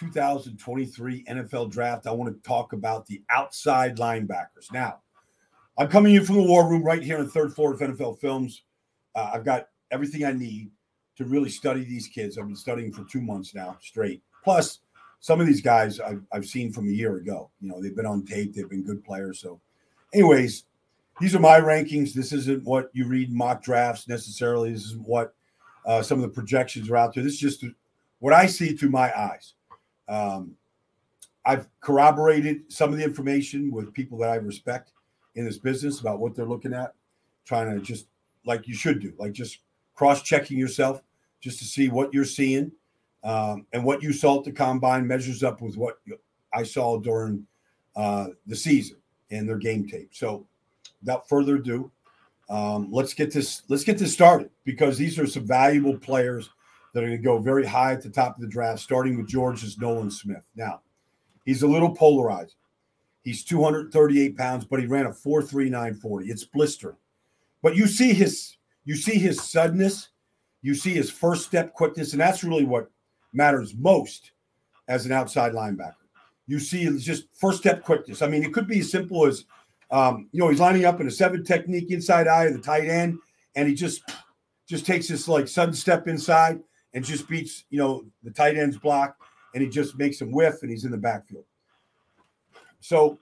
2023 NFL Draft. I want to talk about the outside linebackers. Now, I'm coming in from the war room right here on the third floor of NFL Films. Uh, I've got everything I need to really study these kids. I've been studying for two months now straight. Plus, some of these guys I've, I've seen from a year ago. You know, they've been on tape, they've been good players. So, anyways, these are my rankings. This isn't what you read mock drafts necessarily. This isn't what uh, some of the projections are out there. This is just what I see through my eyes. Um, I've corroborated some of the information with people that I respect in this business about what they're looking at, trying to just like you should do, like just cross checking yourself just to see what you're seeing um, and what you saw at the combine measures up with what I saw during uh, the season and their game tape. So, without further ado, um, let's get this let's get this started because these are some valuable players that are going to go very high at the top of the draft, starting with Georgia's Nolan Smith. Now, he's a little polarized. He's 238 pounds, but he ran a 4.3940. It's blistering. But you see his you see his suddenness, you see his first step quickness, and that's really what matters most as an outside linebacker. You see just first step quickness. I mean, it could be as simple as um, you know, he's lining up in a seven technique inside eye of the tight end, and he just just takes this like sudden step inside and just beats, you know, the tight end's block and he just makes him whiff and he's in the backfield. So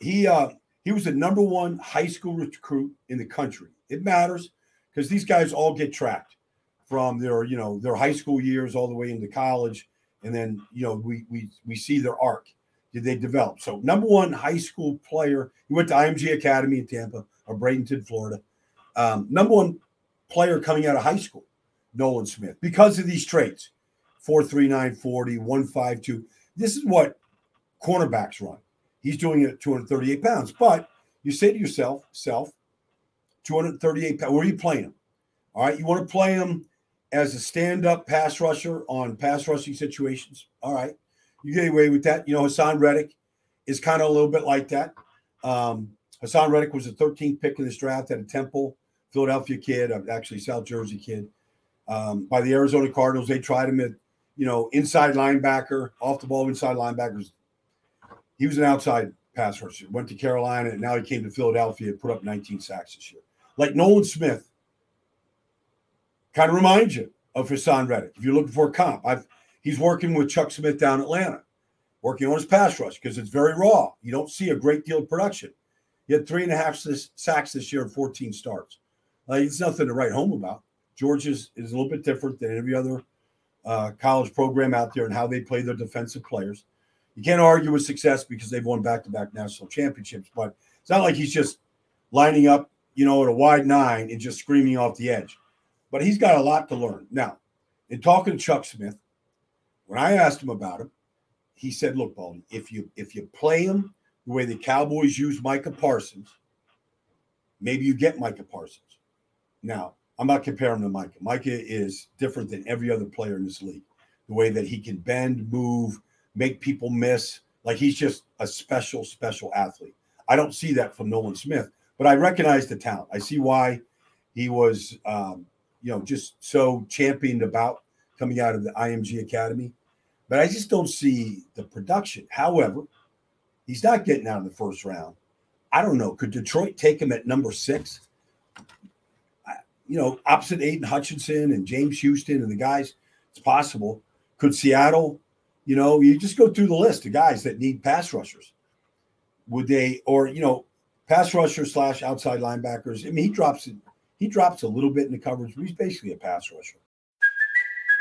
he uh he was the number one high school recruit in the country. It matters because these guys all get tracked from their, you know, their high school years all the way into college. And then, you know, we we we see their arc. Did they develop? So number one high school player. He went to IMG Academy in Tampa or Bradenton, Florida. Um, number one player coming out of high school. Nolan Smith because of these traits 439 40, 152. This is what cornerbacks run. He's doing it at 238 pounds. But you say to yourself, self, 238 pounds, where are you playing him? All right, you want to play him as a stand-up pass rusher on pass rushing situations. All right, you get away with that. You know, Haason Reddick is kind of a little bit like that. Um, Haason Reddick was the 13th pick in this draft at a Temple, Philadelphia kid, actually South Jersey kid um, by the Arizona Cardinals. They tried him at, you know, inside linebacker, off the ball inside linebackers. He was an outside pass rusher. Went to Carolina, and now he came to Philadelphia and put up 19 sacks this year. Like Nolan Smith, kind of reminds you of Haason Reddick. If you're looking for a comp, I've he's working with Chuck Smith down Atlanta, working on his pass rush because it's very raw. You don't see a great deal of production. He had three and a half sacks this year and 14 starts. Like it's nothing to write home about. Georgia's is a little bit different than every other uh, college program out there and how they play their defensive players. You can't argue with success because they've won back-to-back national championships, but it's not like he's just lining up, you know, at a wide nine and just screaming off the edge. But he's got a lot to learn. Now, in talking to Chuck Smith, when I asked him about him, he said, "Look, Baldy, if you if you play him the way the Cowboys use Micah Parsons, maybe you get Micah Parsons. Now, I'm not comparing him to Micah. Micah is different than every other player in this league. The way that he can bend, move, make people miss. Like he's just a special, special athlete. I don't see that from Nolan Smith, but I recognize the talent. I see why he was, um, you know, just so championed about coming out of the IMG Academy. But I just don't see the production. However, he's not getting out of the first round. I don't know. Could Detroit take him at number six? You know, opposite Aidan Hutchinson and James Houston and the guys, it's possible. Could Seattle, you know, you just go through the list of guys that need pass rushers. Would they, or, you know, pass rusher slash outside linebackers? I mean, he drops it, He drops a little bit in the coverage, but he's basically a pass rusher.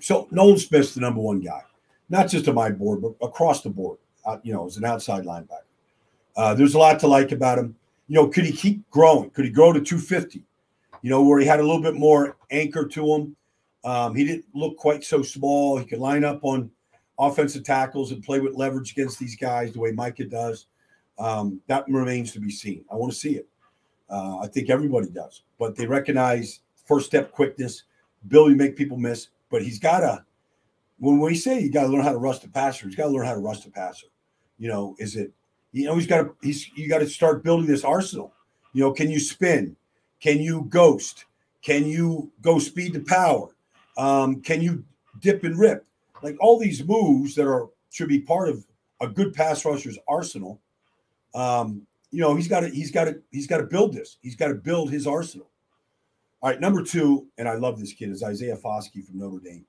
So Nolan Smith's the number one guy, not just on my board, but across the board. Uh, you know, as an outside linebacker, uh, there's a lot to like about him. You know, could he keep growing? Could he grow to 250? You know, where he had a little bit more anchor to him. Um, he didn't look quite so small. He could line up on offensive tackles and play with leverage against these guys the way Micah does. Um, that remains to be seen. I want to see it. Uh, I think everybody does, but they recognize first step quickness, ability to make people miss but he's got to when we say you got to learn how to rush the passer, he's got to learn how to rush the passer. You know, is it you know he's got to he's you got to start building this arsenal. You know, can you spin? Can you ghost? Can you go speed to power? Um, can you dip and rip? Like all these moves that are should be part of a good pass rusher's arsenal. Um, you know, he's got to he's got to he's got to build this. He's got to build his arsenal. All right, number two, and I love this kid, is Isaiah Foskey from Notre Dame.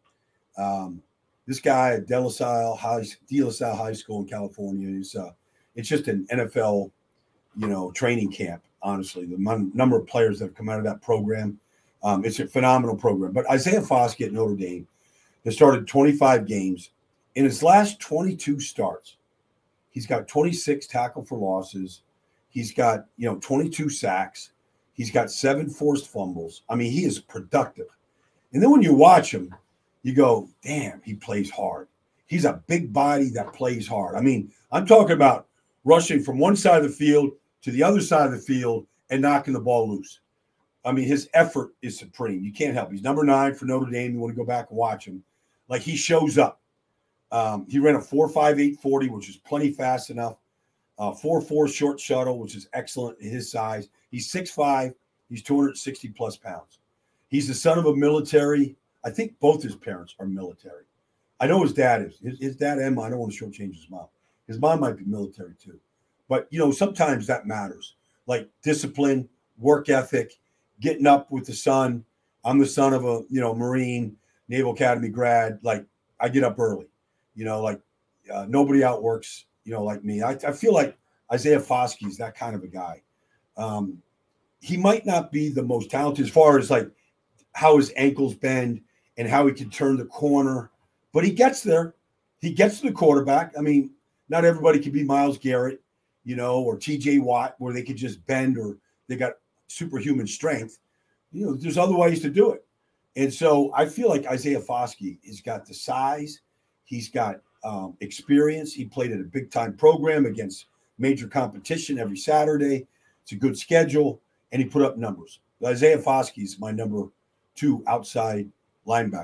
Um, this guy at De La Salle High, De La Salle High School in California is uh, it's just an NFL, you know, training camp. Honestly, the mon- number of players that have come out of that program, um, it's a phenomenal program. But Isaiah Foskey at Notre Dame has started 25 games. In his last 22 starts, he's got 26 tackle for losses. He's got you know 22 sacks. He's got seven forced fumbles. I mean, he is productive. And then when you watch him, you go, damn, he plays hard. He's a big body that plays hard. I mean, I'm talking about rushing from one side of the field to the other side of the field and knocking the ball loose. I mean, his effort is supreme. You can't help. He's number nine for Notre Dame. You want to go back and watch him. Like he shows up. Um, he ran a 4.58 40, which is plenty fast enough. Uh, 4.4 short shuttle, which is excellent in his size. He's 6'5, he's 260 plus pounds. He's the son of a military. I think both his parents are military. I know his dad is. His, his dad and mine, I don't want to shortchange his mom. His mom might be military too. But, you know, sometimes that matters. Like discipline, work ethic, getting up with the sun. I'm the son of a, you know, Marine, Naval Academy grad. Like I get up early, you know, like uh, nobody outworks, you know, like me. I, I feel like Isaiah Foskey is that kind of a guy. Um, he might not be the most talented as far as like how his ankles bend and how he can turn the corner, but he gets there. He gets to the quarterback. I mean, not everybody can be Myles Garrett, you know, or TJ Watt, where they could just bend or they got superhuman strength. You know, there's other ways to do it. And so I feel like Isaiah Foskey has got the size, he's got um, experience. He played at a big time program against major competition every Saturday. It's a good schedule, and he put up numbers. Isaiah Foskey is my number two outside linebacker.